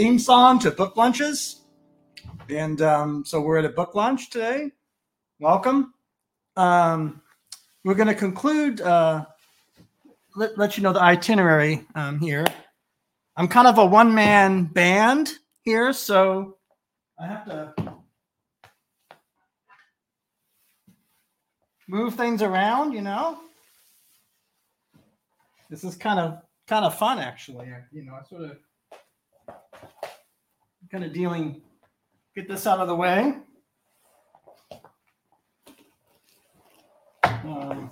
Theme song to book lunches. And um, so we're at a book lunch today. Welcome. Um, we're going to conclude, uh, let, let you know the itinerary um, here. I'm kind of a one man band here, so I have to move things around, you know. This is kind of kind of fun actually. You know, I sort of kind of dealing get this out of the way. Um,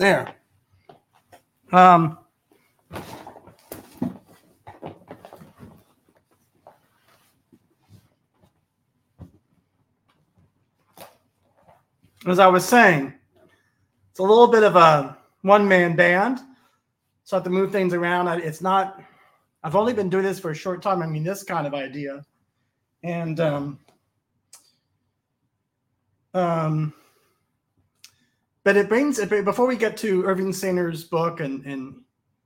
There. Um, as I was saying, it's a little bit of a one man band. So I have to move things around. It's not, I've only been doing this for a short time. I mean, this kind of idea. And, um, um, but it brings before we get to Irving Singer's book and, and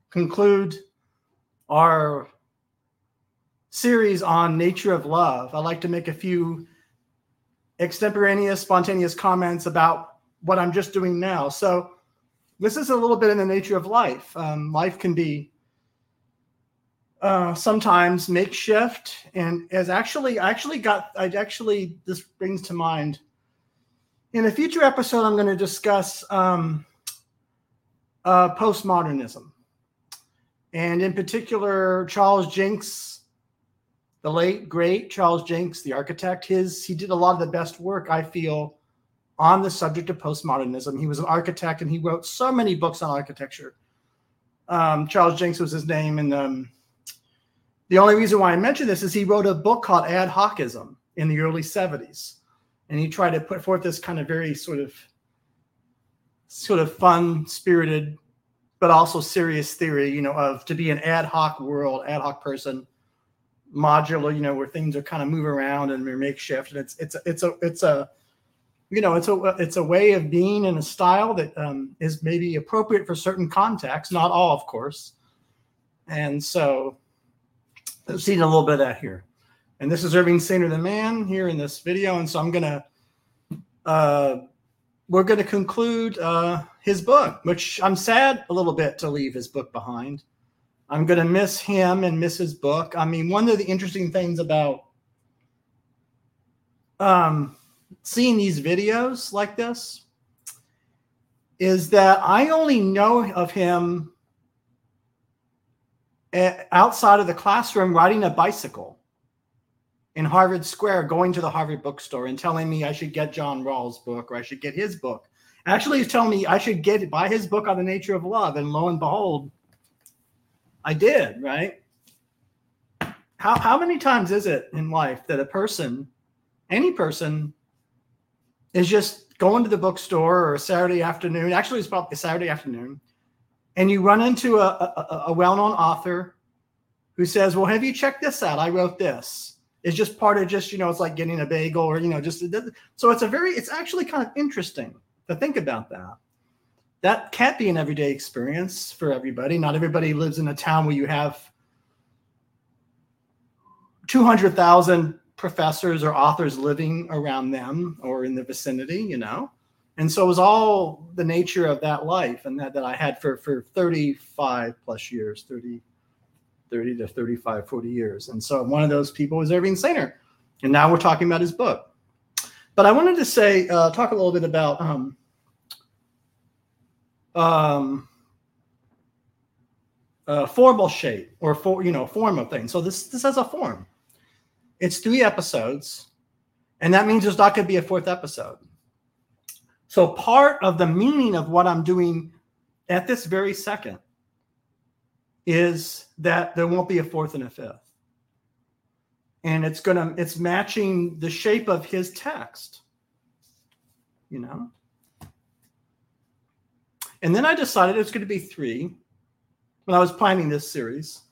conclude our series on nature of love, I'd like to make a few extemporaneous, spontaneous comments about what I'm just doing now. So, this is a little bit in the nature of life. Um, life can be uh, sometimes makeshift, and as actually, I actually got, I actually, this brings to mind in a future episode, I'm going to discuss um, uh, postmodernism, and in particular, Charles Jencks, the late great Charles Jencks, the architect. His he did a lot of the best work I feel on the subject of postmodernism. He was an architect, and he wrote so many books on architecture. Um, Charles Jencks was his name, and um, the only reason why I mention this is he wrote a book called Ad Hocism in the early 70s and he tried to put forth this kind of very sort of sort of fun spirited but also serious theory you know of to be an ad hoc world ad hoc person modular you know where things are kind of move around and they're makeshift. And it's it's a, it's a it's a you know it's a it's a way of being in a style that um, is maybe appropriate for certain contexts not all of course. And so i've seen a little bit of that here and this is Irving Singer the man here in this video. And so I'm gonna uh, we're gonna conclude uh, his book, which I'm sad a little bit to leave his book behind. I'm gonna miss him and miss his book. I mean, one of the interesting things about um, seeing these videos like this is that I only know of him eh, outside of the classroom riding a bicycle in Harvard Square going to the Harvard bookstore and telling me I should get John Rawls' book or I should get his book. Actually, he's telling me I should get buy his book on the nature of love, and lo and behold, I did. Right? How how many times is it in life that a person, any person, is just going to the bookstore or a Saturday afternoon? Actually, it's probably Saturday afternoon, and you run into a, a, a well-known author who says, "Well, have you checked this out? I wrote this." Is just part of just you know it's like getting a bagel or you know just so it's a very it's actually kind of interesting to think about that. That can't be an everyday experience for everybody. Not everybody lives in a town where you have 200,000 professors or authors living around them or in the vicinity you know? And so it was all the nature of that life and that, that i had for for 35 plus years 30 30 to 35, 40 years. And so one of those people was Irving Singer. And now we're talking about his book. But I wanted to say, uh, talk a little bit about um, um, uh, formal shape or for you know form of things. So this this has a form. It's three episodes, and that means there's not going to be a fourth episode. So part of the meaning of what I'm doing at this very second is that there won't be a fourth and a fifth. And it's going to, it's matching the shape of his text. you know. And then I decided it was going to be three when I was planning this series.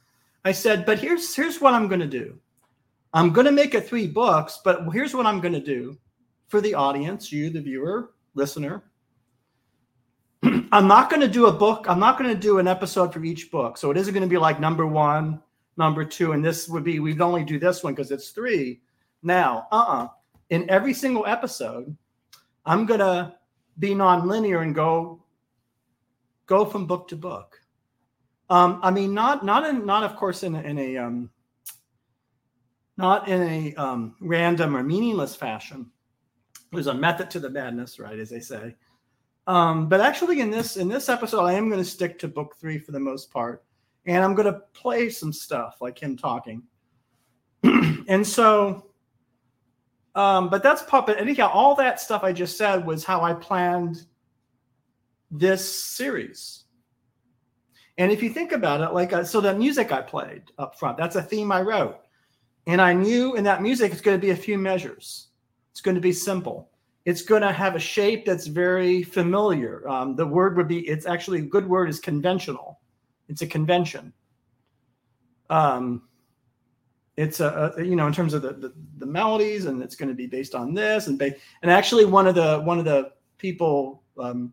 I said, but here's here's what I'm going to do. I'm going to make it three books, but here's what I'm going to do for the audience, you, the viewer, listener. I'm not going to do a book. I'm not going to do an episode for each book. So it isn't going to be like number one, number two, and this would be we'd only do this one because it's three. Now, uh-uh. In every single episode, I'm gonna be non-linear and go go from book to book. Um, I mean, not not in not of course in a, in a um, not in a um, random or meaningless fashion. There's a method to the madness, right, as they say. Um, but actually, in this in this episode, I am going to stick to book three for the most part, and I'm going to play some stuff like him talking. and so, um, but that's puppet. Anyhow, all that stuff I just said was how I planned this series. And if you think about it, like uh, so, the music I played up front, that's a theme I wrote, and I knew in that music it's going to be a few measures. It's going to be simple it's going to have a shape that's very familiar. Um, the word would be, it's actually a good word is conventional. It's a convention. Um, it's a, a, you know in terms of the, the, the melodies and it's going to be based on this and ba- and actually one of the one of the people um,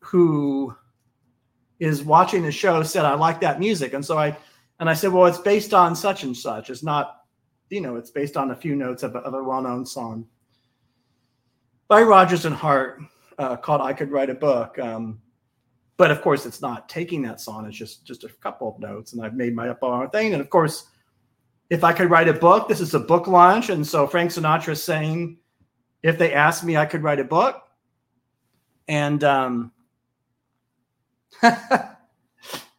who is watching the show said I like that music and so I and I said well it's based on such and such it's not you know it's based on a few notes of a, of a well-known song by Rodgers and Hart uh, called "I Could Write a Book." Um, but of course, it's not taking that song. It's just just a couple of notes, and I've made my up own thing. And of course, if I could write a book, this is a book launch, and so Frank Sinatra saying, if they asked me, I could write a book. And um,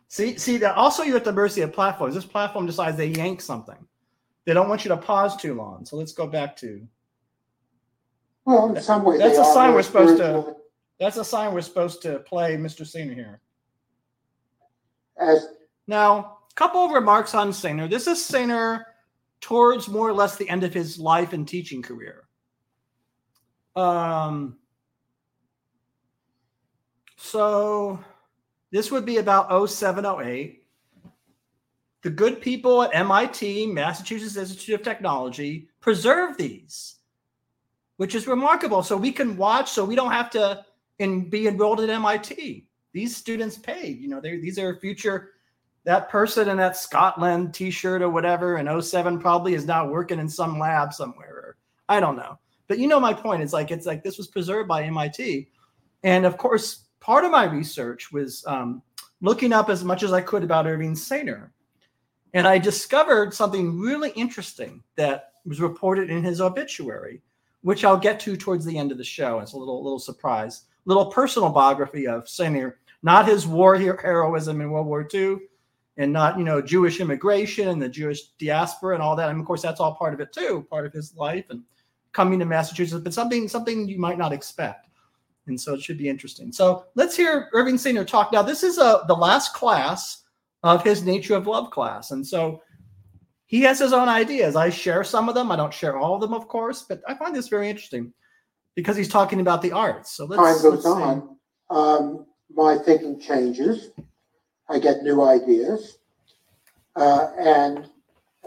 see, see that also you're at the mercy of platforms. This platform decides they yank something. They don't want you to pause too long. So let's go back to well, in some ways, that's a sign we're supposed to. That's a sign we're supposed to play, Mr. Singer here. As now, a couple of remarks on Singer. This is Singer towards more or less the end of his life and teaching career. Um, so this would be about 07, 08. The good people at MIT, Massachusetts Institute of Technology, preserve these which is remarkable. So we can watch, so we don't have to and be enrolled at MIT. These students paid, you know, these are future. That person in that Scotland T-shirt or whatever in 07 probably is now working in some lab somewhere. Or, I don't know, but you know my point. It's like it's like this was preserved by MIT, and of course, part of my research was um, looking up as much as I could about Irving Singer, and I discovered something really interesting that was reported in his obituary which I'll get to towards the end of the show. It's a little little surprise, A little personal biography of Singer, not his war heroism in World War II, and not you know Jewish immigration and the Jewish diaspora and all that. And of course, that's all part of it too, part of his life and coming to Massachusetts, but something something you might not expect. And so it should be interesting. So let's hear Irving Singer talk. Now, this is a, uh, the last class of his Nature of Love class. And so he has his own ideas. I share some of them. I don't share all of them, of course, but I find this very interesting because he's talking about the arts. So let's, time goes on. Um, my thinking changes. I get new ideas. Uh, and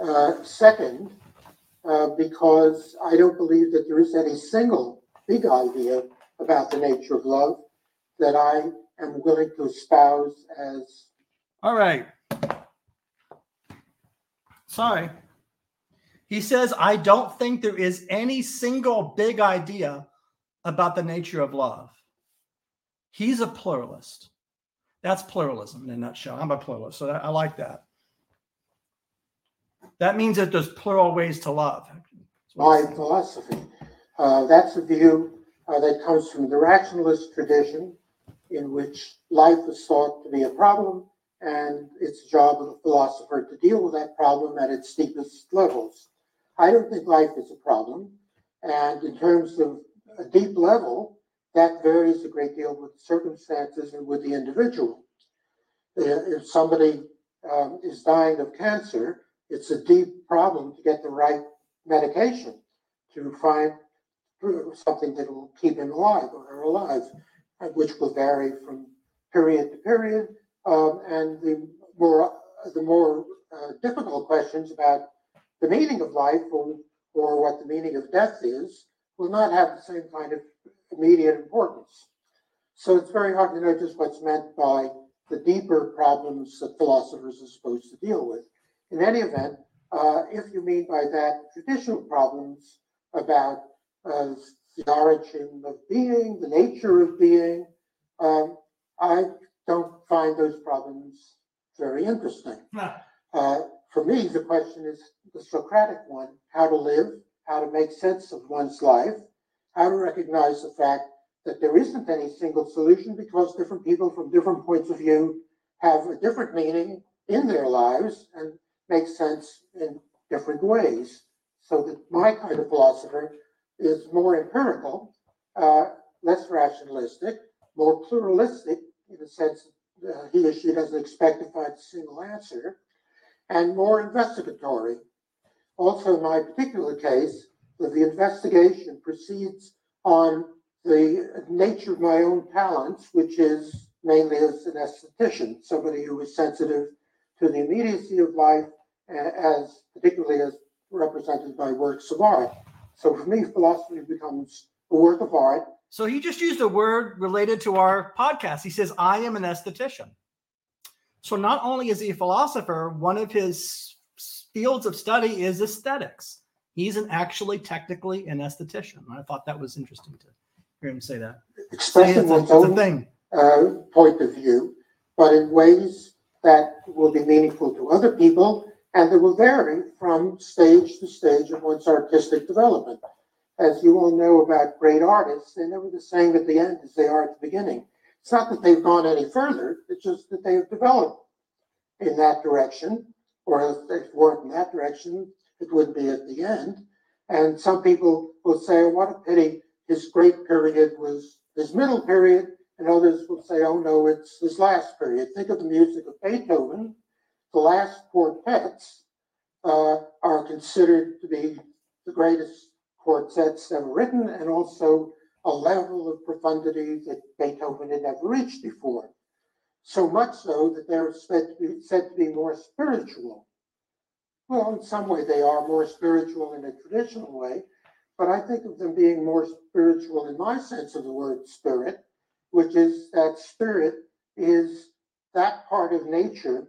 uh, second, uh, because I don't believe that there is any single big idea about the nature of love that I am willing to espouse as. All right. Sorry. He says, I don't think there is any single big idea about the nature of love. He's a pluralist. That's pluralism in a nutshell. I'm a pluralist, so I like that. That means that there's plural ways to love. My philosophy. Uh, that's a view uh, that comes from the rationalist tradition, in which life is thought to be a problem and it's the job of the philosopher to deal with that problem at its deepest levels. I don't think life is a problem, and in terms of a deep level, that varies a great deal with circumstances and with the individual. If somebody um, is dying of cancer, it's a deep problem to get the right medication, to find something that will keep him alive or alive, uh, which will vary from period to period. Um, and the more the more uh, difficult questions about the meaning of life or, or what the meaning of death is will not have the same kind of immediate importance. So it's very hard to know just what's meant by the deeper problems that philosophers are supposed to deal with. In any event, uh, if you mean by that traditional problems about uh, the origin of being, the nature of being, um, I don't find those problems very interesting. Uh, for me, the question is the Socratic one how to live, how to make sense of one's life, how to recognize the fact that there isn't any single solution because different people from different points of view have a different meaning in their lives and make sense in different ways. So that my kind of philosopher is more empirical, uh, less rationalistic, more pluralistic in the sense he or she doesn't expect to find a single answer, and more investigatory. Also, in my particular case, the investigation proceeds on the nature of my own talents, which is mainly as an esthetician, somebody who is sensitive to the immediacy of life, as particularly as represented by works of art. So for me, philosophy becomes a work of art. So he just used a word related to our podcast. He says, I am an esthetician. So not only is he a philosopher, one of his fields of study is aesthetics. He's an actually technically an esthetician. I thought that was interesting to hear him say that. Expressing one's own thing. Uh, point of view, but in ways that will be meaningful to other people and that will vary from stage to stage of one's artistic development. As you all know about great artists, they're never the same at the end as they are at the beginning. It's not that they've gone any further, it's just that they've developed in that direction, or if they weren't in that direction, it would be at the end. And some people will say, oh, what a pity, his great period was his middle period, and others will say, oh no, it's his last period. Think of the music of Beethoven. The last quartets uh, are considered to be the greatest quartets ever written, and also a level of profundity that Beethoven had never reached before. So much so that they're said to be, said to be more spiritual well, in some way, they are more spiritual in a traditional way, but I think of them being more spiritual in my sense of the word spirit, which is that spirit is that part of nature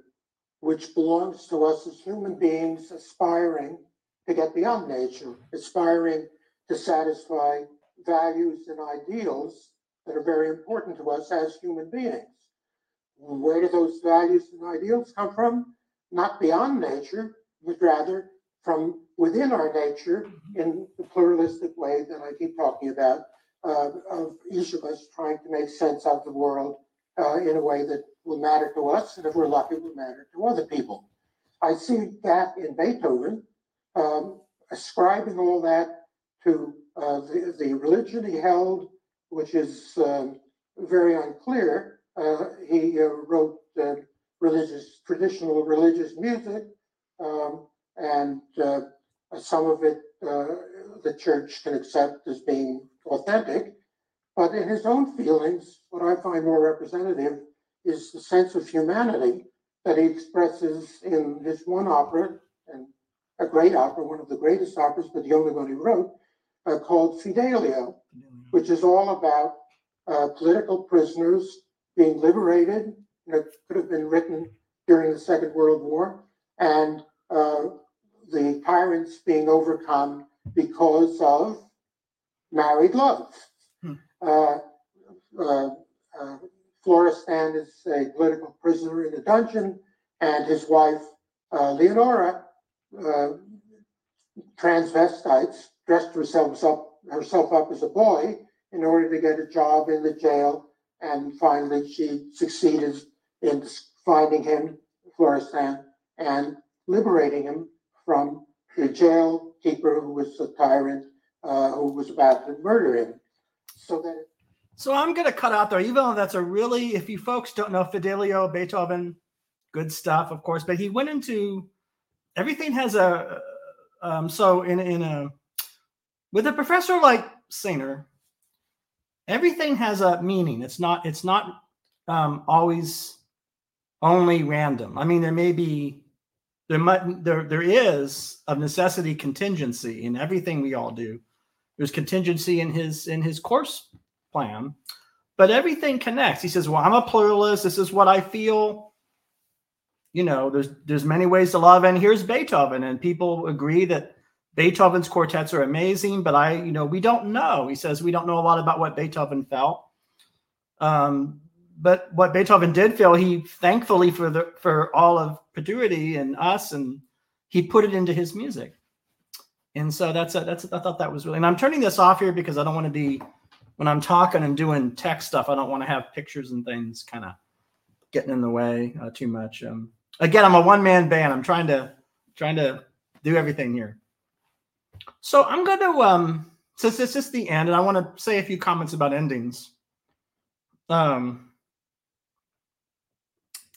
which belongs to us as human beings aspiring to get beyond nature, aspiring to satisfy values and ideals that are very important to us as human beings. Where do those values and ideals come from? Not beyond nature, but rather from within our nature in the pluralistic way that I keep talking about, uh, of each of us trying to make sense of the world uh, in a way that will matter to us, and if we're lucky, will matter to other people. I see that in Beethoven, um, ascribing all that to uh, the, the religion he held, which is um, very unclear. Uh, he uh, wrote religious, traditional religious music, um, and uh, some of it uh, the church can accept as being authentic. But in his own feelings, what I find more representative is the sense of humanity that he expresses in his one opera, and a great opera, one of the greatest operas, but the only one he wrote, uh, called Fidelio, which is all about uh, political prisoners being liberated. You know, it could have been written during the Second World War, and uh, the tyrants being overcome because of married love. Hmm. Uh, uh, uh, Florestan is a political prisoner in a dungeon, and his wife, uh, Leonora, uh, transvestites, dressed herself up, herself up as a boy in order to get a job in the jail. And finally, she succeeded in finding him, Florestan, and liberating him from the jail keeper who was a tyrant uh, who was about to murder him. So that. So I'm going to cut out there, even though that's a really, if you folks don't know Fidelio, Beethoven, good stuff, of course, but he went into everything has a, um, so in, in a, with a professor like singer, everything has a meaning. It's not. It's not um, always only random. I mean, there may be there might there there is of necessity contingency in everything we all do. There's contingency in his in his course plan, but everything connects. He says, "Well, I'm a pluralist. This is what I feel." You know, there's there's many ways to love, and here's Beethoven, and people agree that Beethoven's quartets are amazing, but I, you know, we don't know. He says we don't know a lot about what Beethoven felt. Um, but what Beethoven did feel, he thankfully for the for all of perpetuity and us, and he put it into his music. And so that's a, that's a, I thought that was really. And I'm turning this off here because I don't want to be when I'm talking and doing tech stuff. I don't want to have pictures and things kind of getting in the way uh, too much. Um, again, I'm a one man band. I'm trying to trying to do everything here. So I'm going to, um, since this is the end, and I want to say a few comments about endings. Um,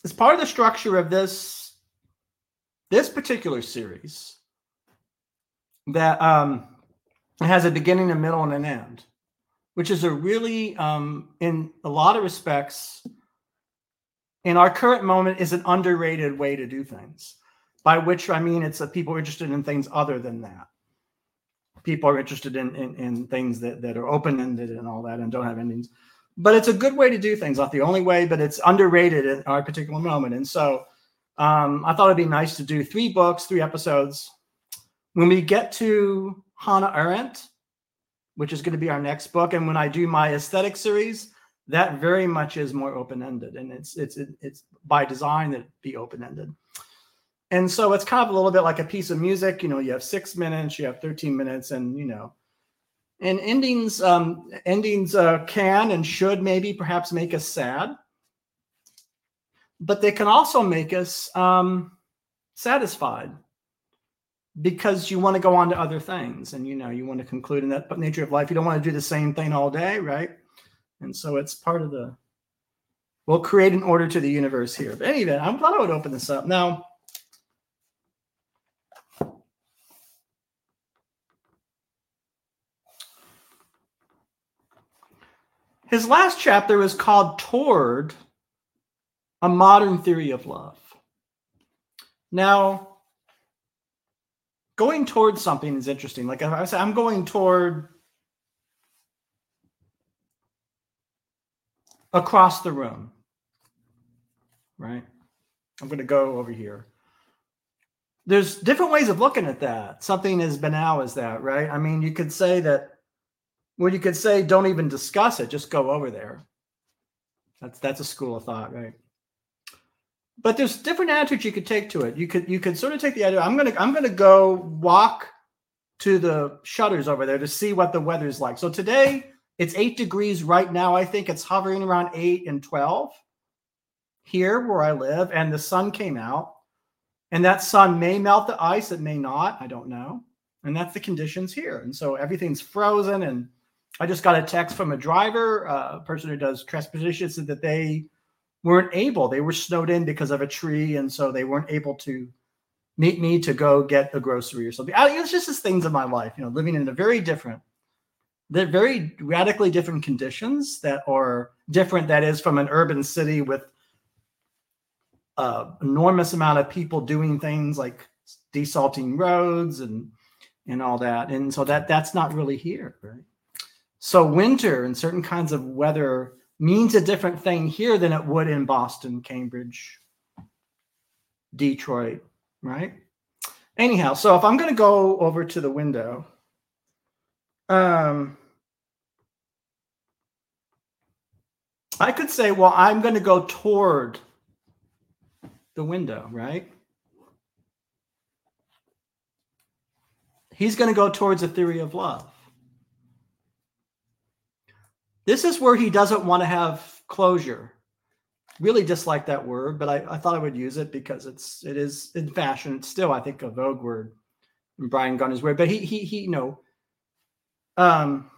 as part of the structure of this this particular series, that um, has a beginning, a middle, and an end, which is a really, um, in a lot of respects, in our current moment, is an underrated way to do things. By which I mean, it's that people are interested in things other than that. People are interested in in, in things that, that are open-ended and all that and don't have endings. But it's a good way to do things not the only way but it's underrated at our particular moment. And so um, i thought it'd be nice to do three books three episodes. When we get to hannah arendt which is going to be our next book and when i do my aesthetic series that very much is more open-ended and it's it's it's by design that be open-ended. And so it's kind of a little bit like a piece of music you know you have six minutes you have 13 minutes and you know and endings um endings uh, can and should maybe perhaps make us sad. But they can also make us um satisfied because you want to go on to other things and you know you want to conclude in that nature of life. You don't want to do the same thing all day right and so it's part of the we'll create an order to the universe here but anyway i thought i would open this up now His last chapter was called Toward a Modern Theory of Love. Now, going towards something is interesting. Like I say, I'm going toward across the room, right? I'm going to go over here. There's different ways of looking at that. Something as banal as that, right? I mean, you could say that well, you could say, don't even discuss it, just go over there. That's that's a school of thought, right? But there's different attitudes you could take to it. You could you could sort of take the idea. I'm gonna I'm gonna go walk to the shutters over there to see what the weather's like. So today it's eight degrees right now. I think it's hovering around eight and twelve here where I live, and the sun came out. And that sun may melt the ice, it may not. I don't know. And that's the conditions here. And so everything's frozen and I just got a text from a driver, uh, a person who does transportation, said that they weren't able. They were snowed in because of a tree, and so they weren't able to meet me to go get a grocery or something. I, it's just as things in my life, you know, living in a very different, they're very radically different conditions that are different. That is from an urban city with uh, enormous amount of people doing things like desalting roads and and all that, and so that that's not really here, right? So winter and certain kinds of weather means a different thing here than it would in Boston, Cambridge, Detroit, right? Anyhow, so if I'm going to go over to the window, um, I could say, well, I'm going to go toward the window, right? He's going to go towards a theory of love. This is where he doesn't want to have closure. Really dislike that word, but I, I thought I would use it because it's it is in fashion. It's still, I think, a vogue word. And Brian Gunner's word, but he he he you know, um,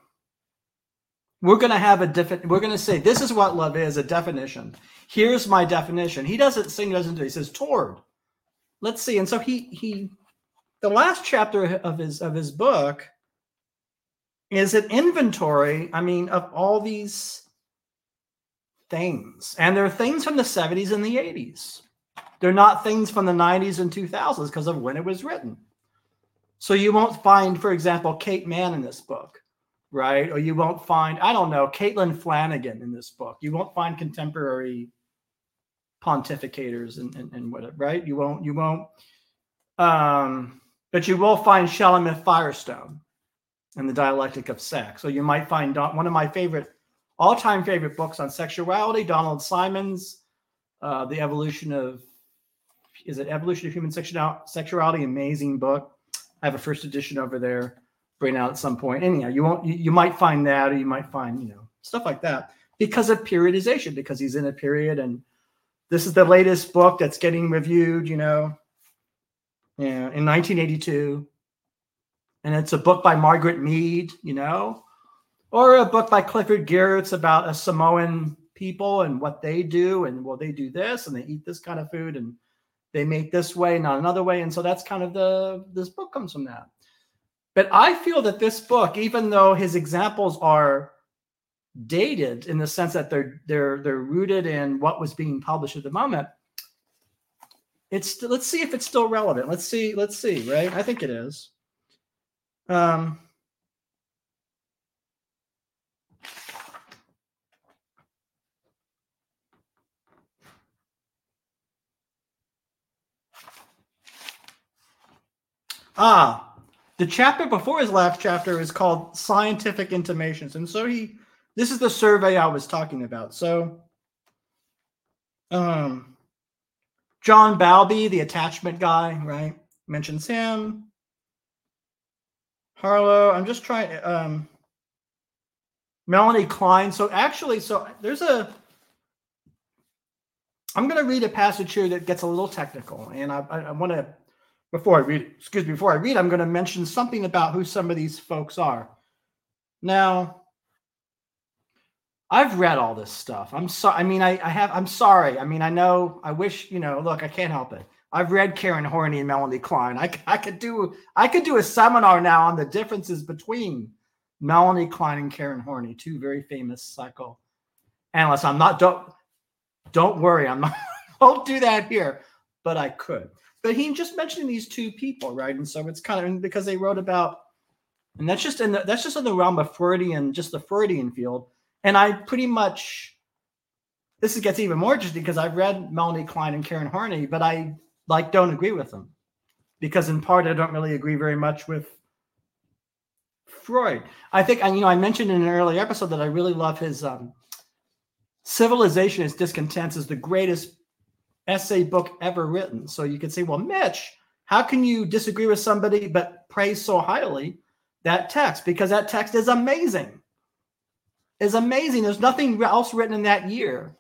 we're going to have a different. We're going to say this is what love is a definition. Here's my definition. He doesn't sing, doesn't do. He says toward. Let's see. And so he he, the last chapter of his of his book is an inventory, I mean, of all these things. And they're things from the 70s and the 80s. They're not things from the 90s and 2000s because of when it was written. So you won't find, for example, Kate Manne in this book, right? Or you won't find, I don't know, Caitlin Flanagan in this book. You won't find contemporary pontificators and, and, and whatever, right? You won't, you won't, um, but you will find Shulamith Firestone in the dialectic of sex. So you might find one of my favorite, all-time favorite books on sexuality, Donald Symons uh, The Evolution of, is it Evolution of Human Sexuality? Amazing book. I have a first edition over there, bring out at some point. Anyhow, you won't, you, you might find that, or you might find, you know, stuff like that because of periodization, because he's in a period and this is the latest book that's getting reviewed, you know, yeah, in 1982. And it's a book by Margaret Mead, you know, or a book by Clifford Geertz about a Samoan people and what they do. And well, they do this and they eat this kind of food and they make this way, not another way. And so that's kind of the, this book comes from that. But I feel that this book, even though his examples are dated in the sense that they're they're they're rooted in what was being published at the moment it's let's see if it's still relevant let's see let's see right i think it is um ah the chapter before his last chapter is called scientific intimations and so he this is the survey I was talking about. So, um, John Bowlby, the attachment guy, right? Mentions him. Harlow. I'm just trying. Um, Melanie Klein. So actually, so there's a. I'm going to read a passage here that gets a little technical, and I, I, I want to, before I read, excuse me, before I read, I'm going to mention something about who some of these folks are. Now, I've read all this stuff. I'm sorry. I mean, I, I have. I'm sorry. I mean, I know. I wish you know. Look, I can't help it. I've read Karen Horney and Melanie Klein. I, I could do. I could do a seminar now on the differences between Melanie Klein and Karen Horney, two very famous psychoanalysts. I'm not. Don't don't worry. I'm not. Won't do that here, but I could. But he just mentioning these two people, right? And so it's kind of because they wrote about, and that's just in the, that's just in the realm of Freudian, just the Freudian field and I pretty much this gets even more interesting because I've read Melanie Klein and Karen Horney, but I like don't agree with them because in part I don't really agree very much with Freud. I think you know I mentioned in an earlier episode that I really love his um, Civilization is Discontents is the greatest essay book ever written. So you could say, well, Mitch, how can you disagree with somebody but praise so highly that text? Because that text is amazing is amazing. There's nothing else written in that year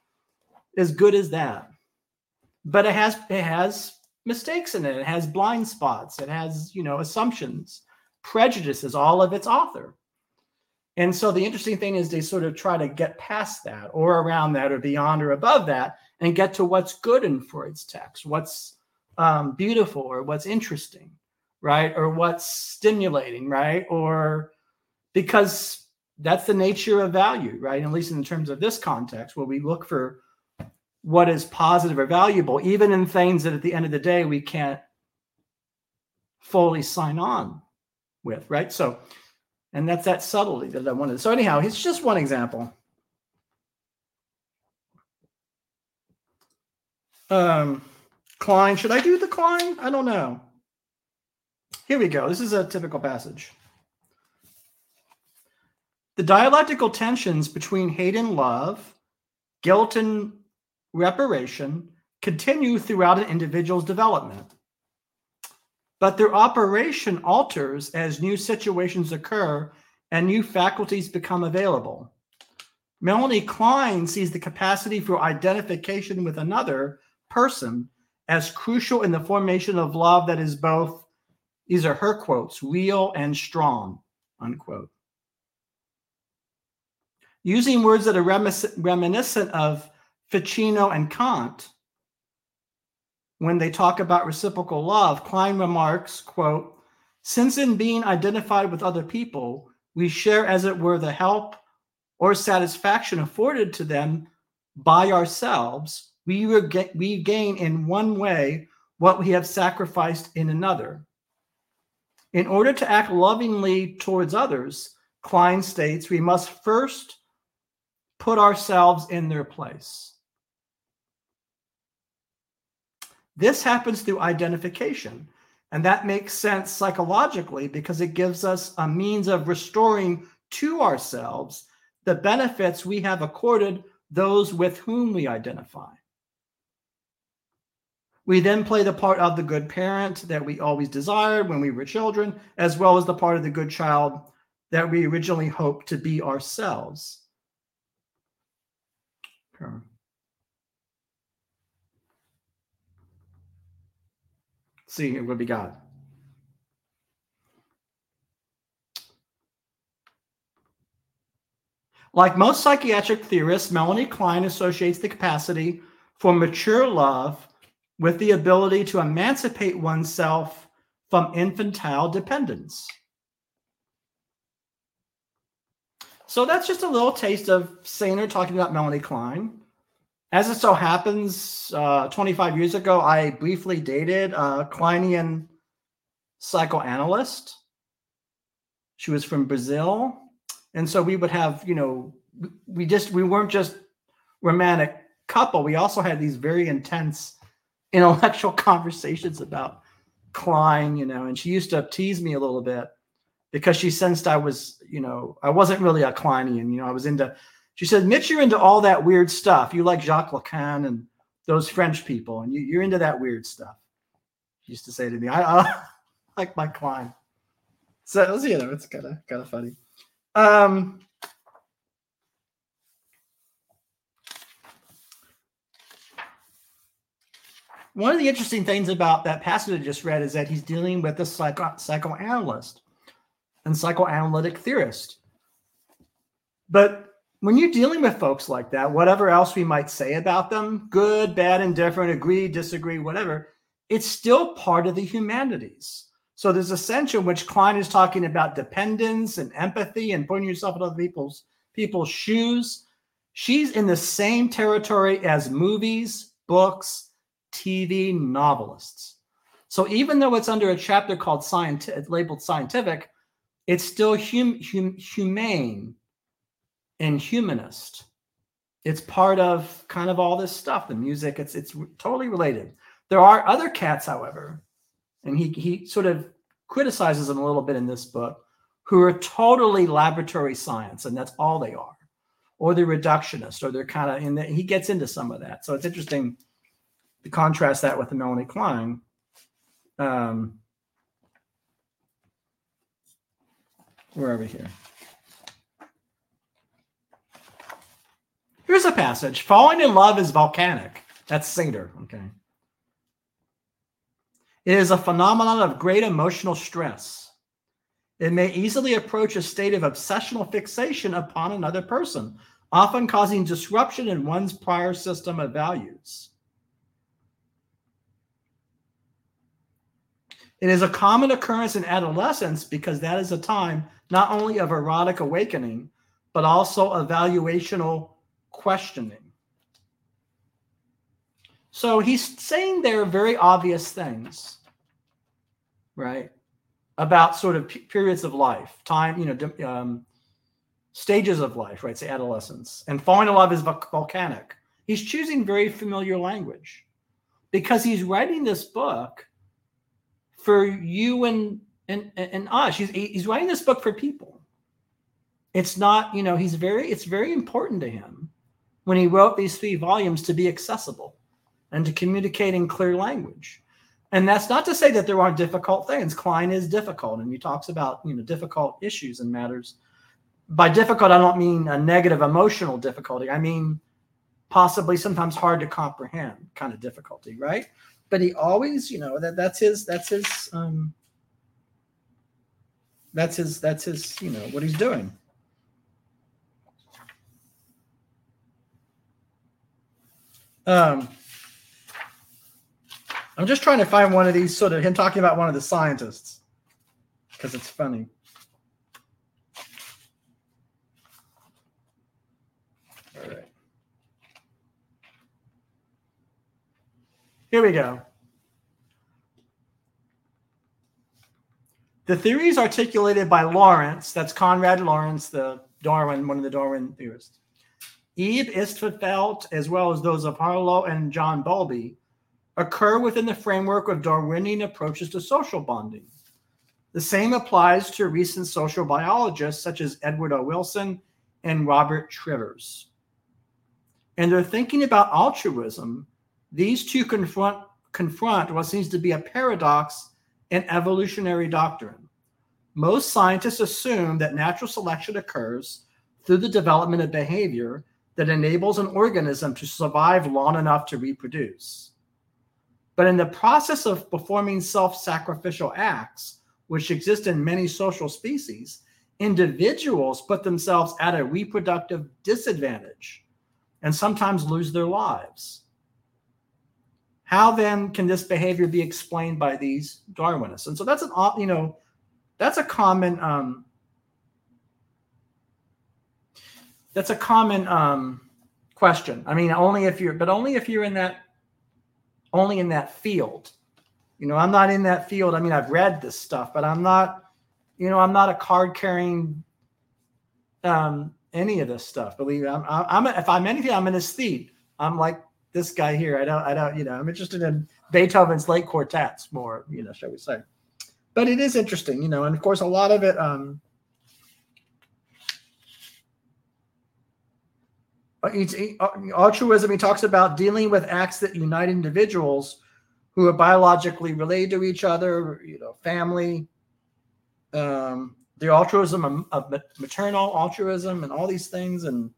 as good as that. But it has it has mistakes in it. It has blind spots. It has, you know, assumptions, prejudices, all of its author. And so the interesting thing is they sort of try to get past that or around that or beyond or above that and get to what's good in Freud's text, what's um, beautiful or what's interesting, right? Or what's stimulating, right? Or because that's the nature of value, right? At least in terms of this context, where we look for what is positive or valuable, even in things that at the end of the day we can't fully sign on with, right? So, and that's that subtlety that I wanted. So, anyhow, it's just one example. Um, Klein, should I do the Klein? I don't know. Here we go. This is a typical passage. The dialectical tensions between hate and love, guilt and reparation continue throughout an individual's development. But their operation alters as new situations occur and new faculties become available. Melanie Klein sees the capacity for identification with another person as crucial in the formation of love that is both, these are her quotes, real and strong, unquote using words that are reminiscent of Ficino and Kant. When they talk about reciprocal love, Klein remarks, quote, since in being identified with other people, we share, as it were, the help or satisfaction afforded to them by ourselves, we, reg- we gain in one way what we have sacrificed in another. In order to act lovingly towards others, Klein states, we must first put ourselves in their place. This happens through identification. And that makes sense psychologically because it gives us a means of restoring to ourselves the benefits we have accorded those with whom we identify. We then play the part of the good parent that we always desired when we were children, as well as the part of the good child that we originally hoped to be ourselves. Okay. See what we got. Like most psychiatric theorists, Melanie Klein associates the capacity for mature love with the ability to emancipate oneself from infantile dependence. So that's just a little taste of Singer talking about Melanie Klein. As it so happens, uh, 25 years ago, I briefly dated a Kleinian psychoanalyst. She was from Brazil. And so we would have, you know, we just, we weren't just romantic couple. We also had these very intense intellectual conversations about Klein, you know, and she used to tease me a little bit because she sensed I was, you know, I wasn't really a Kleinian, you know, I was into, she said, Mitch, you're into all that weird stuff. You like Jacques Lacan and those French people, and you, are into that weird stuff. She used to say to me, I, like my Klein. So, you know, it's kind of kind of funny. Um, one of the interesting things about that passage I just read is that he's dealing with a psycho- psychoanalyst and psychoanalytic theorist. But when you're dealing with folks like that, whatever else we might say about them, good, bad, indifferent, agree, disagree, whatever, it's still part of the humanities. So there's a sense in which Klein is talking about dependence and empathy and putting yourself in other people's people's shoes. She's in the same territory as movies, books, TV, novelists. So even though it's under a chapter called scientific, labeled scientific, it's still hum, hum, humane and humanist. It's part of kind of all this stuff, the music. It's it's totally related. There are other cats, however, and he he sort of criticizes them a little bit in this book, who are totally laboratory science, and that's all they are, or they're reductionist, or they're kind of the, he gets into some of that. So it's interesting contrast that with the Melanie Klein. Um, where are we here? Here's a passage Falling in love is volcanic. That's Singer. Okay. It is a phenomenon of great emotional stress. It may easily approach a state of obsessional fixation upon another person, often causing disruption in one's prior system of values. It is a common occurrence in adolescence because that is a time not only of erotic awakening, but also evaluational questioning. So he's saying there are very obvious things, right? About sort of p- periods of life, time, you know, um, stages of life, right? Say adolescence. And falling in love is volcanic. He's choosing very familiar language because he's writing this book for you and and and us. He's he's writing this book for people. It's not, you know, he's very it's very important to him when he wrote these three volumes to be accessible and to communicate in clear language. And that's not to say that there aren't difficult things. Klein is difficult, and he talks about you know difficult issues and matters. By difficult, I don't mean a negative emotional difficulty. I mean possibly sometimes hard to comprehend kind of difficulty, right? But he always, you know, that that's his that's his um that's his that's his you know what he's doing. Um, I'm just trying to find one of these sort of him talking about one of the scientists because it's funny. Here we go. The theories articulated by Lorenz, that's Konrad Lorenz, the Darwin, one of the Darwin theorists, Eibl-Eibesfeldt, as well as those of Harlow and John Bowlby, occur within the framework of Darwinian approaches to social bonding. The same applies to recent social biologists such as Edward O. Wilson and Robert Trivers. And they're thinking about altruism. These two confront confront what seems to be a paradox in evolutionary doctrine. Most scientists assume that natural selection occurs through the development of behavior that enables an organism to survive long enough to reproduce. But in the process of performing self sacrificial acts, which exist in many social species, individuals put themselves at a reproductive disadvantage and sometimes lose their lives. How then can this behavior be explained by these Darwinists? And so that's an you know that's a common um, that's a common um, question. I mean, only if you're but only if you're in that only in that field. You know, I'm not in that field. I mean, I've read this stuff, but I'm not. You know, I'm not a card carrying um, any of this stuff. Believe me, I'm, I'm, if I'm anything, I'm an aesthete. I'm like this guy here. I don't, I don't, you know, I'm interested in Beethoven's late quartets more, you know, shall we say. But it is interesting, you know, and of course, a lot of it, um, uh, uh, altruism, he talks about dealing with acts that unite individuals who are biologically related to each other, you know, family, um, the altruism of, of maternal altruism and all these things. And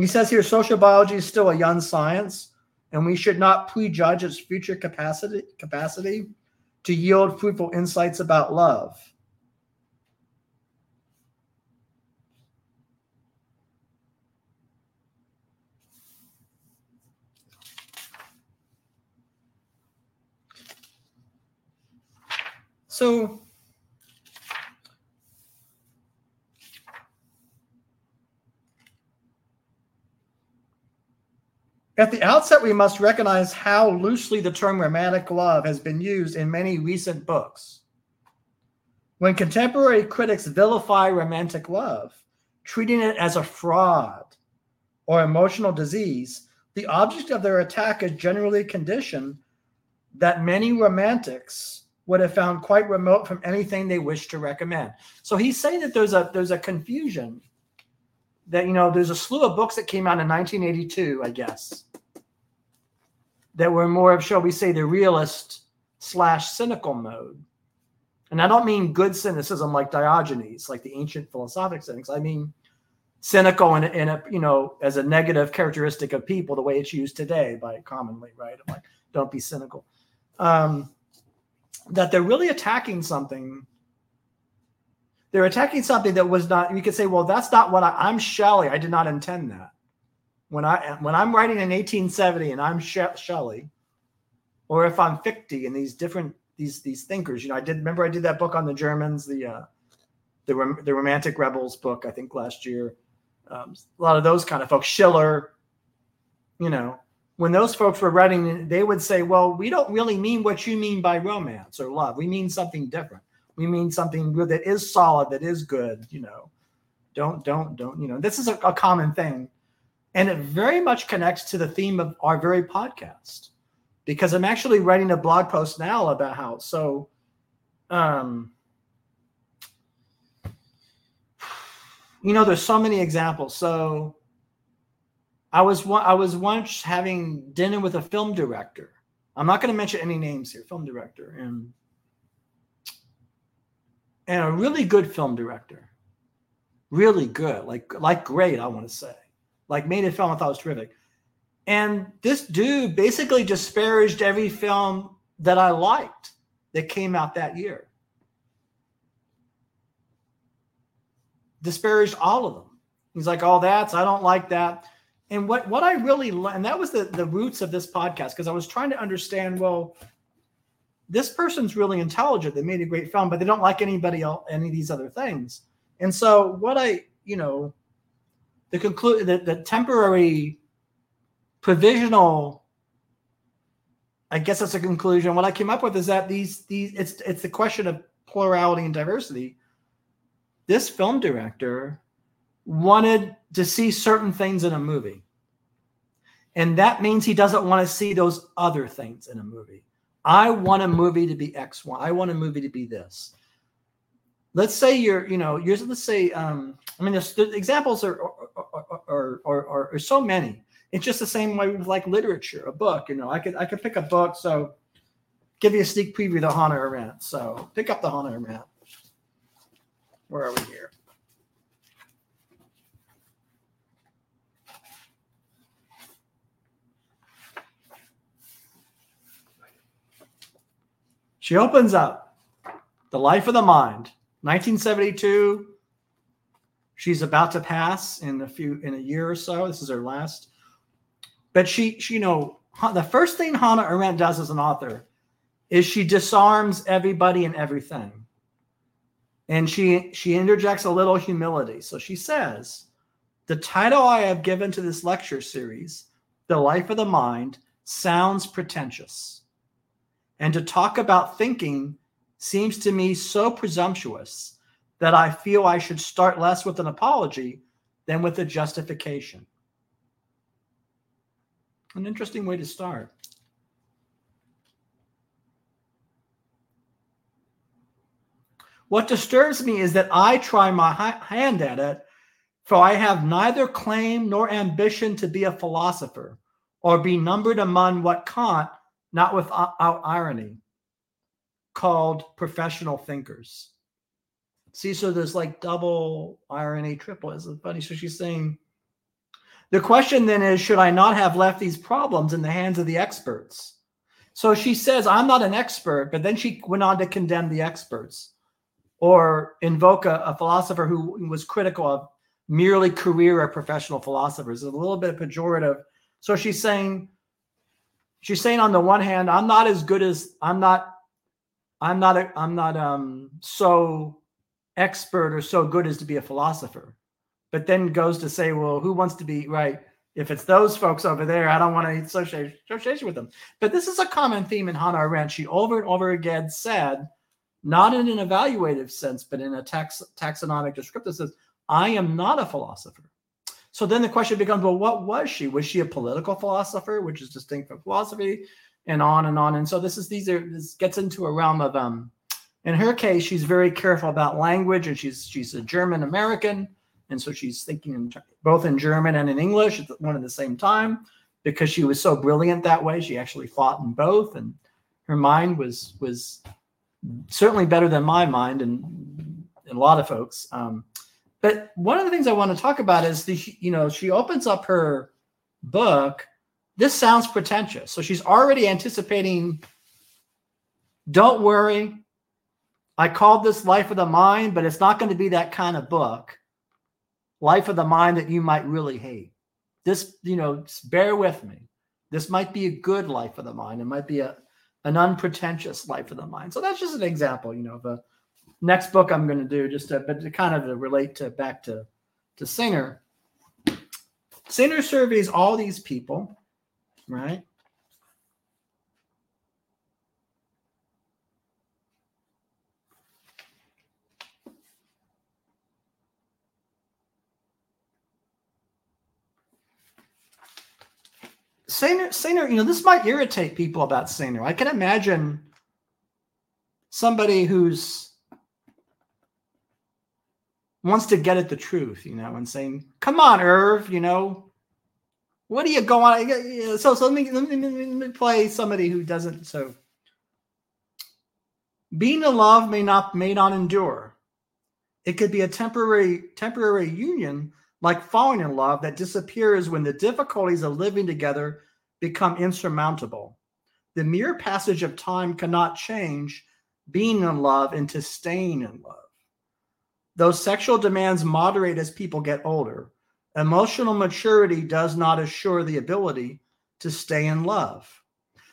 he says here social biology is still a young science, and we should not prejudge its future capacity capacity to yield fruitful insights about love. So At the outset, we must recognize how loosely the term romantic love has been used in many recent books. When contemporary critics vilify romantic love, treating it as a fraud or emotional disease, the object of their attack is generally conditioned that many romantics would have found quite remote from anything they wish to recommend. So he's saying that there's a there's a confusion that you know there's a slew of books that came out in 1982, I guess, that were more of, shall we say, the realist slash cynical mode. And I don't mean good cynicism like Diogenes, like the ancient philosophic cynics. I mean cynical in in a, you know, as a negative characteristic of people, the way it's used today by commonly, right? I'm like, don't be cynical. Um, that they're really attacking something. They're attacking something that was not, you could say, well, that's not what I, I'm Shelley. I did not intend that when I when I'm writing in 1870 and I'm Shelley, or if I'm Fichte and these different these these thinkers, you know, I did remember I did that book on the Germans, the uh, the the Romantic Rebels book, I think last year. Um, a lot of those kind of folks, Schiller, you know, when those folks were writing, they would say, "Well, we don't really mean what you mean by romance or love. We mean something different. We mean something good that is solid, that is good. You know, don't don't don't. You know, this is a, a common thing." And it very much connects to the theme of our very podcast because I'm actually writing a blog post now about how so um you know there's so many examples so I was I was once having dinner with a film director I'm not going to mention any names here film director and and a really good film director really good like like great I want to say like made a film I thought was terrific. And this dude basically disparaged every film that I liked that came out that year. Disparaged all of them. He's like, "Oh, that's I don't like that." And what what I really and that was the the roots of this podcast because I was trying to understand. Well, this person's really intelligent. They made a great film, but they don't like anybody else, any of these other things. And so what I you know the conclude the, the temporary provisional I guess that's a conclusion. What I came up with is that these these it's it's the question of plurality and diversity. This film director wanted to see certain things in a movie. And that means he doesn't want to see those other things in a movie. I want a movie to be X, Y. I want a movie to be this. Let's say you're, you know, you're, let's say, um, I mean, the examples are are, are, are, are so many. It's just the same way with like literature, a book. You know, I could I could pick a book. So, give you a sneak preview of the Hannah Arendt. So, pick up the Hannah Arendt. Where are we here? She opens up The Life of the Mind, 1972. She's about to pass in a few in a year or so. This is her last. But she, she you know, the first thing Hannah Arendt does as an author is she disarms everybody and everything. And she she interjects a little humility. So she says, the title I have given to this lecture series, The Life of the Mind, sounds pretentious and to talk about thinking seems to me so presumptuous that I feel I should start less with an apology than with a justification. An interesting way to start. What disturbs me is that I try my hand at it, for I have neither claim nor ambition to be a philosopher or be numbered among what Kant not without irony, called professional thinkers. See, so there's like double irony, triple. Isn't funny? So she's saying the question then is should I not have left these problems in the hands of the experts? So she says, I'm not an expert, but then she went on to condemn the experts or invoke a, a philosopher who was critical of merely career or professional philosophers. It's a little bit pejorative. So she's saying she's saying on the one hand, I'm not as good as I'm not I'm not a, I'm not um so expert or so good as to be a philosopher. But then goes to say, well, who wants to be right? If it's those folks over there, I don't want to associate association with them. But this is a common theme in Hannah Arendt. She over and over again said, not in an evaluative sense, but in a tax, taxonomic descriptive sense, I am not a philosopher. So then the question becomes, well, what was she? Was she a political philosopher, which is distinct from philosophy, and on and on. And so this is these are this gets into a realm of um. In her case, she's very careful about language, and she's she's a German American, and so she's thinking in, both in German and in English at one at the same time because she was so brilliant that way. She actually fought in both, and her mind was was certainly better than my mind and, and a lot of folks. Um, but one of the things I want to talk about is the, you know, she opens up her book. This sounds pretentious. So she's already anticipating, don't worry. I called this Life of the Mind, but it's not going to be that kind of book. Life of the Mind that you might really hate. This, you know, bear with me. This might be a good life of the mind. It might be a an unpretentious life of the mind. So that's just an example, you know, of a next book I'm going to do just to, but to kind of relate to back to to Singer. Singer surveys all these people, right? Singer, Singer, you know, this might irritate people about Singer. I can imagine somebody who's wants to get at the truth, you know, and saying, "Come on, Irv, you know, what are you going?" So, so let me, let me, let me play somebody who doesn't. So, being in love may not may not endure. It could be a temporary temporary union, like falling in love, that disappears when the difficulties of living together become insurmountable. The mere passage of time cannot change being in love into staying in love. Though sexual demands moderate as people get older, emotional maturity does not assure the ability to stay in love.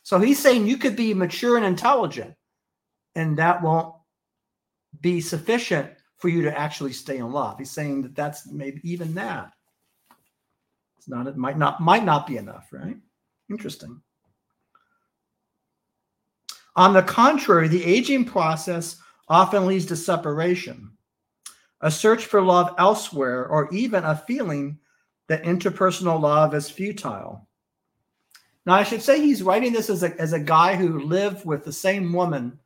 So he's saying you could be mature and intelligent, and that won't be sufficient for you to actually stay in love. He's saying that that's maybe even that. It's not, it might not, might not be enough, right? Interesting. On the contrary, the aging process often leads to separation, a search for love elsewhere, or even a feeling that interpersonal love is futile. Now, I should say he's writing this as a, as a guy who lived with the same woman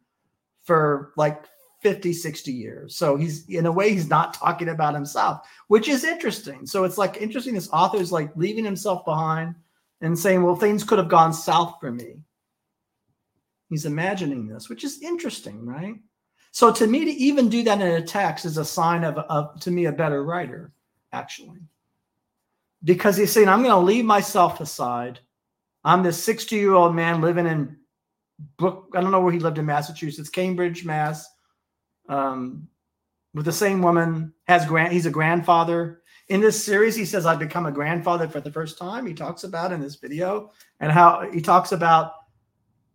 for like 50, 60 years. So he's, in a way, he's not talking about himself, which is interesting. So it's like interesting. This author is like leaving himself behind and saying, well, things could have gone south for me. He's imagining this, which is interesting, right? So to me, to even do that in a text is a sign of, of to me, a better writer, actually. Because he's saying, I'm going to leave myself aside. I'm this 60 year old man living in Brook, I don't know where he lived in Massachusetts, Cambridge, Mass. Um, with the same woman, has grand he's a grandfather. In this series, he says, I've become a grandfather for the first time. He talks about in this video and how he talks about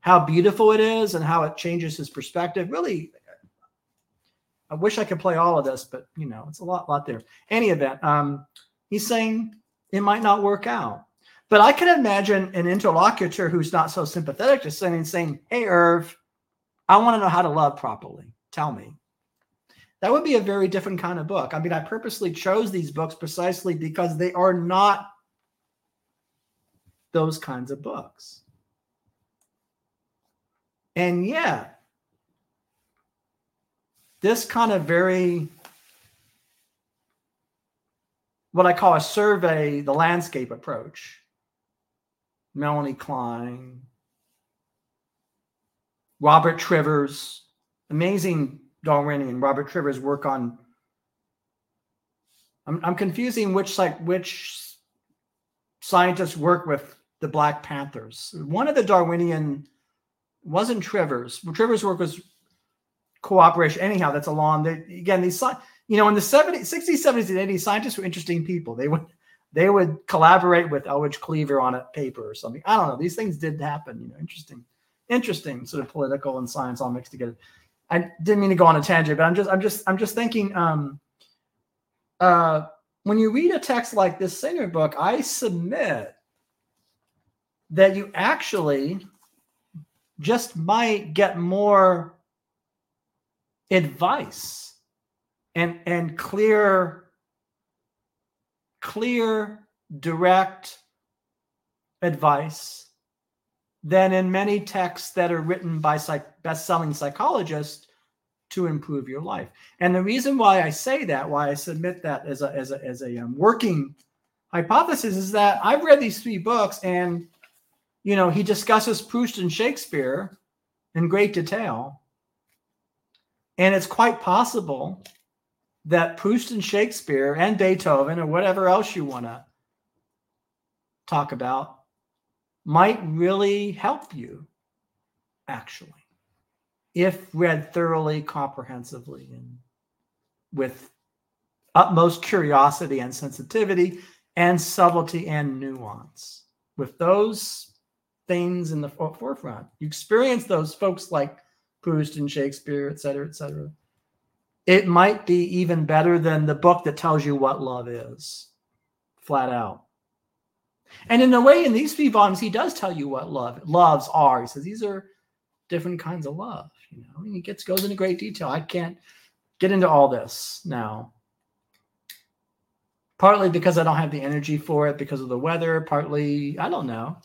how beautiful it is and how it changes his perspective. Really, I wish I could play all of this, but you know, it's a lot, lot there. Any event, um, he's saying it might not work out. But I can imagine an interlocutor who's not so sympathetic to saying, saying, Hey, Irv, I want to know how to love properly. Tell me. That would be a very different kind of book. I mean, I purposely chose these books precisely because they are not those kinds of books. And yet, this kind of very what I call a survey the landscape approach Melanie Klein, Robert Trivers, amazing Darwinian Robert Trivers work on. I'm, I'm confusing which like which scientists work with the Black Panthers. One of the Darwinian wasn't Trivers. Trivers' work was cooperation. Anyhow, that's along. They, again, these you know in the 70s, 60s, 70s, and 80s, scientists were interesting people. They would they would collaborate with Eldridge Cleaver on a paper or something. I don't know. These things did happen. You know, interesting, interesting sort of political and science all mixed together. I didn't mean to go on a tangent, but I'm just, I'm just, I'm just thinking. Um, uh, when you read a text like this Singer book, I submit that you actually just might get more advice and and clear clear, direct advice than in many texts that are written by psych- best-selling psychologists to improve your life. And the reason why I say that, why I submit that as a as a as a um, working hypothesis, is that I've read these three books, and you know he discusses Proust and Shakespeare in great detail, and it's quite possible that Proust and Shakespeare and Beethoven or whatever else you want to talk about might really help you, actually, if read thoroughly, comprehensively, and with utmost curiosity and sensitivity and subtlety and nuance. With those things in the forefront, you experience those folks like Proust and Shakespeare, et cetera, et cetera it might be even better than the book that tells you what love is, flat out. And in a way, in these three volumes, he does tell you what love loves are. He says these are different kinds of love. You know, and he gets goes into great detail. I can't get into all this now. Partly because I don't have the energy for it because of the weather. Partly, I don't know.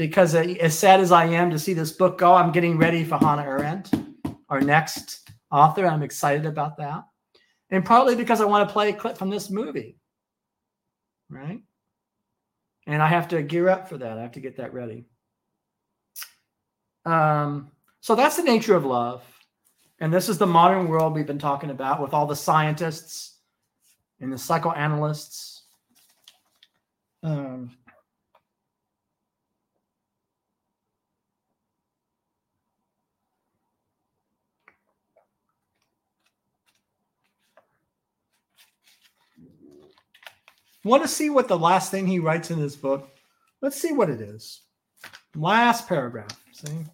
Because as sad as I am to see this book go, I'm getting ready for Hannah Arendt, our next author. I'm excited about that. And partly because I want to play a clip from this movie. Right? And I have to gear up for that. I have to get that ready. Um, so that's the nature of love. And this is the modern world we've been talking about with all the scientists and the psychoanalysts. Um, Want to see what the last thing he writes in his book? Let's see what it is. Last paragraph. See?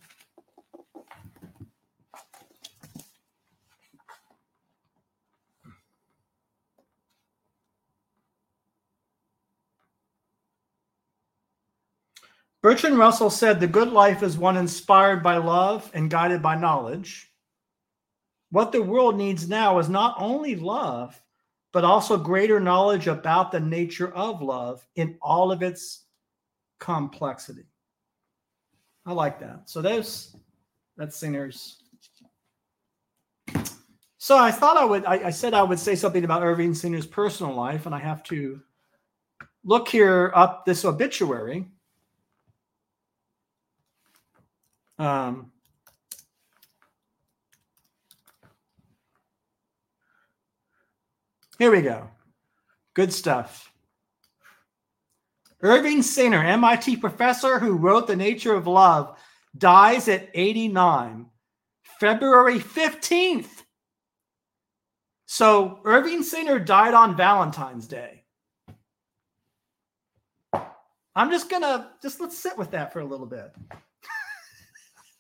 Bertrand Russell said the good life is one inspired by love and guided by knowledge. What the world needs now is not only love, but also greater knowledge about the nature of love in all of its complexity. I like that. So there's that's Singer's. So I thought I would. I, I, said I would say something about Irving Singer's personal life, and I have to look here up this obituary. Um, here we go. Good stuff. Irving Singer, MIT professor who wrote The Nature of Love, dies at 89, February 15th. So Irving Singer died on Valentine's Day. I'm just gonna just let's sit with that for a little bit.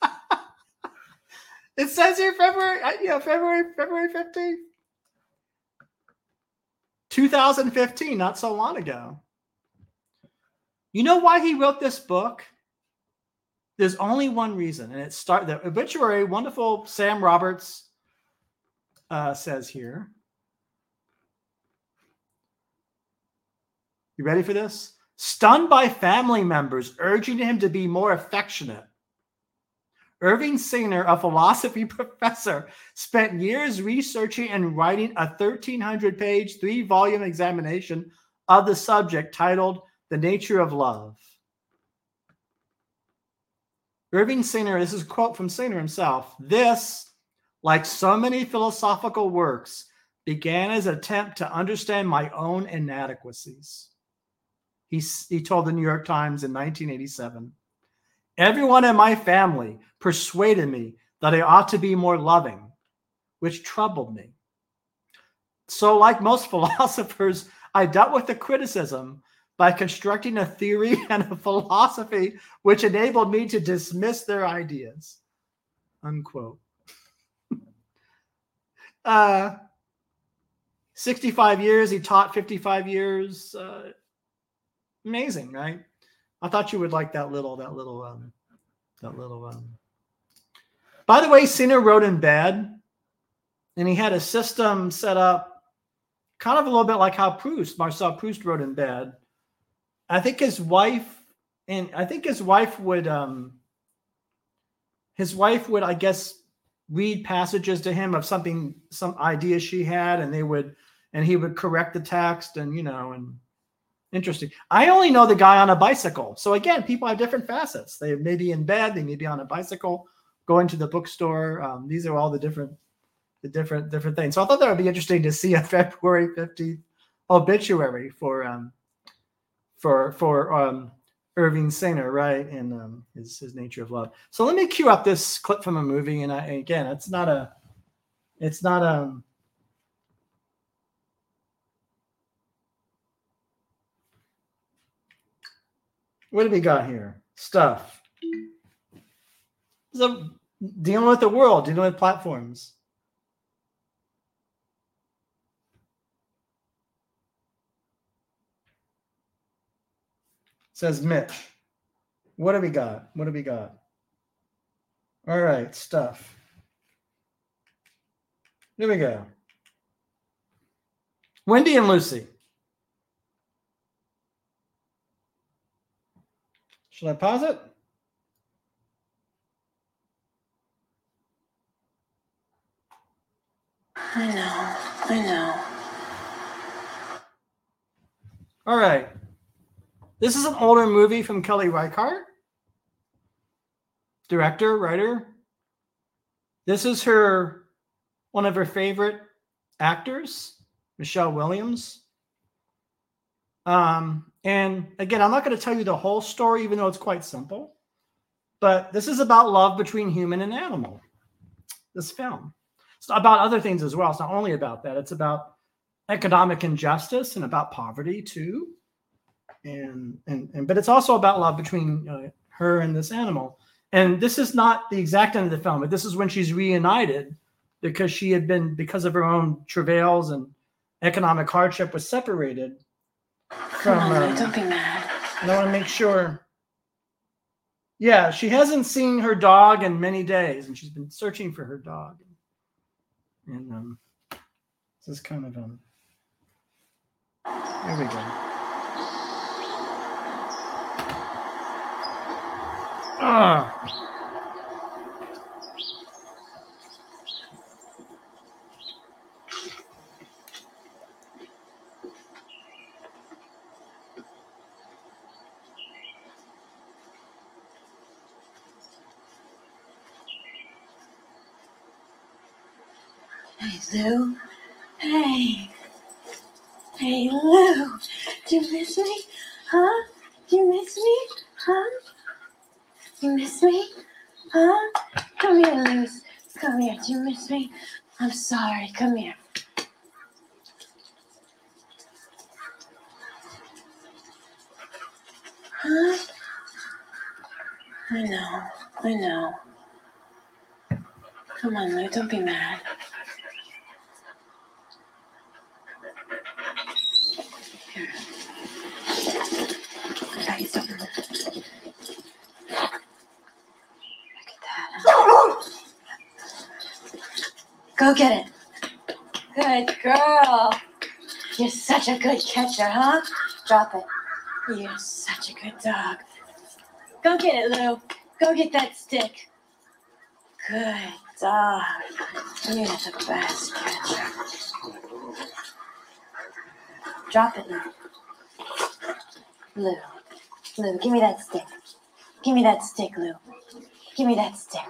it says here February, uh, yeah, February, February 15th. 2015, not so long ago. You know why he wrote this book? There's only one reason, and it start the obituary. Wonderful Sam Roberts uh, says here. You ready for this? Stunned by family members urging him to be more affectionate, Irving Singer, a philosophy professor, spent years researching and writing a 1,300 page, three volume examination of the subject titled the nature of love. Irving Singer, this is a quote from Singer himself. This, like so many philosophical works, began as an attempt to understand my own inadequacies. He, he told the New York Times in 1987 Everyone in my family persuaded me that I ought to be more loving, which troubled me. So, like most philosophers, I dealt with the criticism by constructing a theory and a philosophy which enabled me to dismiss their ideas. Unquote. uh, 65 years, he taught 55 years. Uh, amazing, right? I thought you would like that little, that little, um, that little. Um. By the way, Singer wrote in bed, and he had a system set up, kind of a little bit like how Proust, Marcel Proust, wrote in bed I think his wife and I think his wife would um his wife would I guess read passages to him of something some idea she had and they would and he would correct the text and you know and interesting. I only know the guy on a bicycle. So again, people have different facets. They may be in bed, they may be on a bicycle, going to the bookstore. Um, these are all the different the different different things. So I thought that would be interesting to see a February 15th obituary for um for for um, Irving Singer, right? And um, his his nature of love. So let me cue up this clip from a movie, and I, again, it's not a, it's not um. What do we got here? Stuff. So dealing with the world, dealing with platforms. says Mitch. What do we got? What do we got? All right, stuff. Here we go. Wendy and Lucy. Should I pause it? I know. I know. All right. This is an older movie from Kelly Reichardt, director, writer. This is her one of her favorite actors, Michelle Williams. Um, and again, I'm not going to tell you the whole story, even though it's quite simple. But this is about love between human and animal. This film. It's about other things as well. It's not only about that. It's about economic injustice and about poverty too and and, and but it's also about love between uh, her and this animal. And this is not the exact end of the film, but this is when she's reunited because she had been because of her own travails and economic hardship was separated from. On, uh, don't be mad. I want to make sure. Yeah, she hasn't seen her dog in many days, and she's been searching for her dog. And um, this is kind of um. There we go. Ah. Lou. Hey. Hey, Lou. Do you miss me? Huh? Do you miss me? Huh? You miss me? Huh? Come here, Lou. Come here. Do you miss me? I'm sorry. Come here. Huh? I know. I know. Come on, Lou. Don't be mad. Go get it. Good girl. You're such a good catcher, huh? Drop it. You're such a good dog. Go get it, Lou. Go get that stick. Good dog. You're the best catcher. Drop it, Lou. Lou. Lou, give me that stick. Give me that stick, Lou. Give me that stick.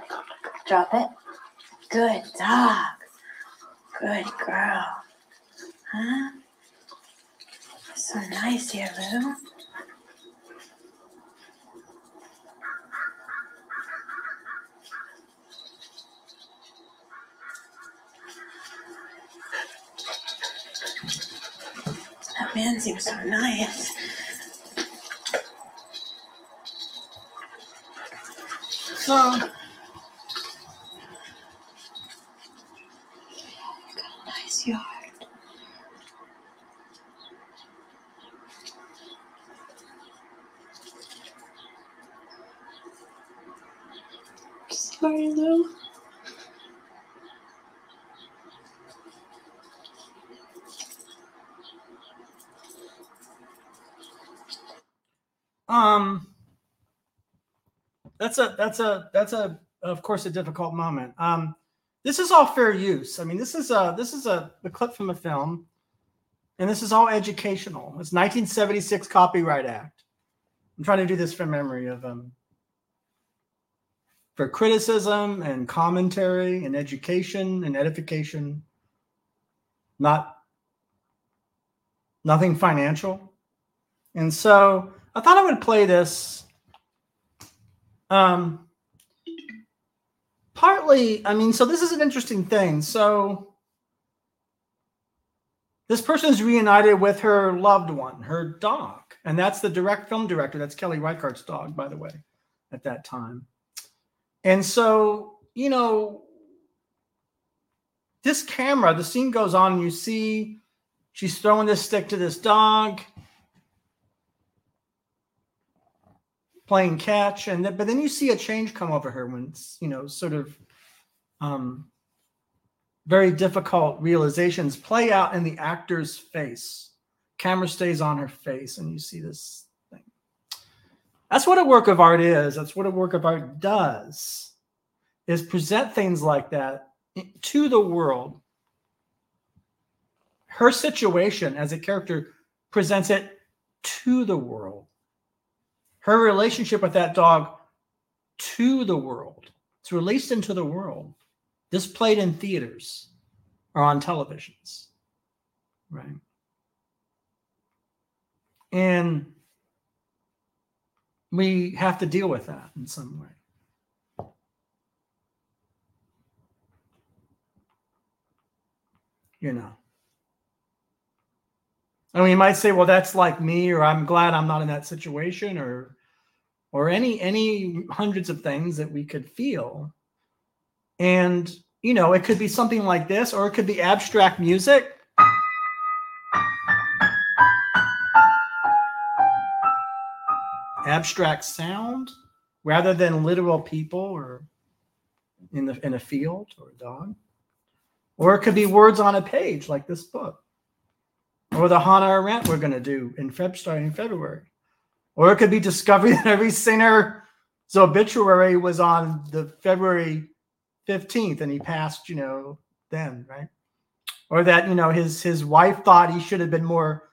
Drop it. Good dog. Good girl. Huh? So nice here, Lou. Man seems so nice. So nice yard. Sorry, Lou. Um that's a that's a that's a of course a difficult moment. Um this is all fair use. I mean this is a this is a, a clip from a film and this is all educational. It's 1976 copyright act. I'm trying to do this from memory of um for criticism and commentary and education and edification. Not nothing financial. And so I thought I would play this. Um, partly, I mean, so this is an interesting thing. So this person is reunited with her loved one, her dog, and that's the direct film director. That's Kelly Reichardt's dog, by the way, at that time. And so, you know, this camera, the scene goes on, and you see she's throwing this stick to this dog. Playing catch and then, but then you see a change come over her when it's you know sort of um very difficult realizations play out in the actor's face. Camera stays on her face and you see this thing. That's what a work of art is. That's what a work of art does is present things like that to the world. Her situation as a character presents it to the world her relationship with that dog to the world. It's released into the world, displayed in theaters or on televisions. Right. And we have to deal with that in some way. You know. I mean, you might say, well, that's like me, or I'm glad I'm not in that situation, or or any any hundreds of things that we could feel. And you know, it could be something like this, or it could be abstract music. Abstract sound, rather than literal people or in the in a field or a dog. Or it could be words on a page like this book. Or the Hannah Arendt we're going to do in Feb starting in February. Or it could be discovery that Irving Singer's obituary was on the February 15th and he passed, you know, then, right? Or that, you know, his his wife thought he should have been more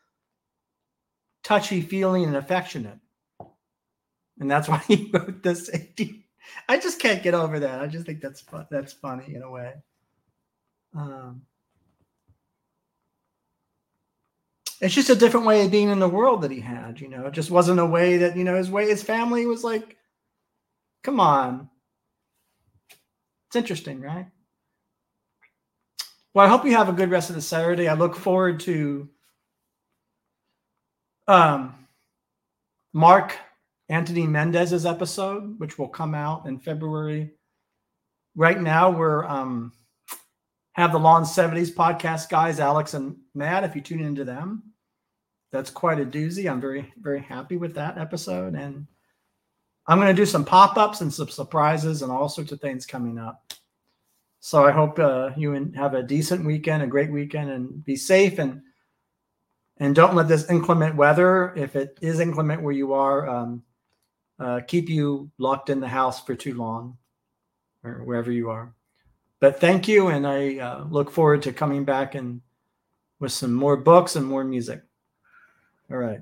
touchy feeling and affectionate. And that's why he wrote this. I just can't get over that. I just think that's fun. That's funny in a way. Um, it's just a different way of being in the world that he had. You know, it just wasn't a way that you know his way. His family was like, "Come on." It's interesting, right? Well, I hope you have a good rest of the Saturday. I look forward to um, Mark Anthony Mendez's episode, which will come out in February. Right now, we're um, have the Lawn 70s podcast guys, Alex and Matt. If you tune into them, that's quite a doozy. I'm very, very happy with that episode. And I'm going to do some pop ups and some surprises and all sorts of things coming up. So I hope uh, you have a decent weekend, a great weekend, and be safe and and don't let this inclement weather, if it is inclement where you are, um, uh, keep you locked in the house for too long, or wherever you are. But thank you, and I uh, look forward to coming back and with some more books and more music. All right.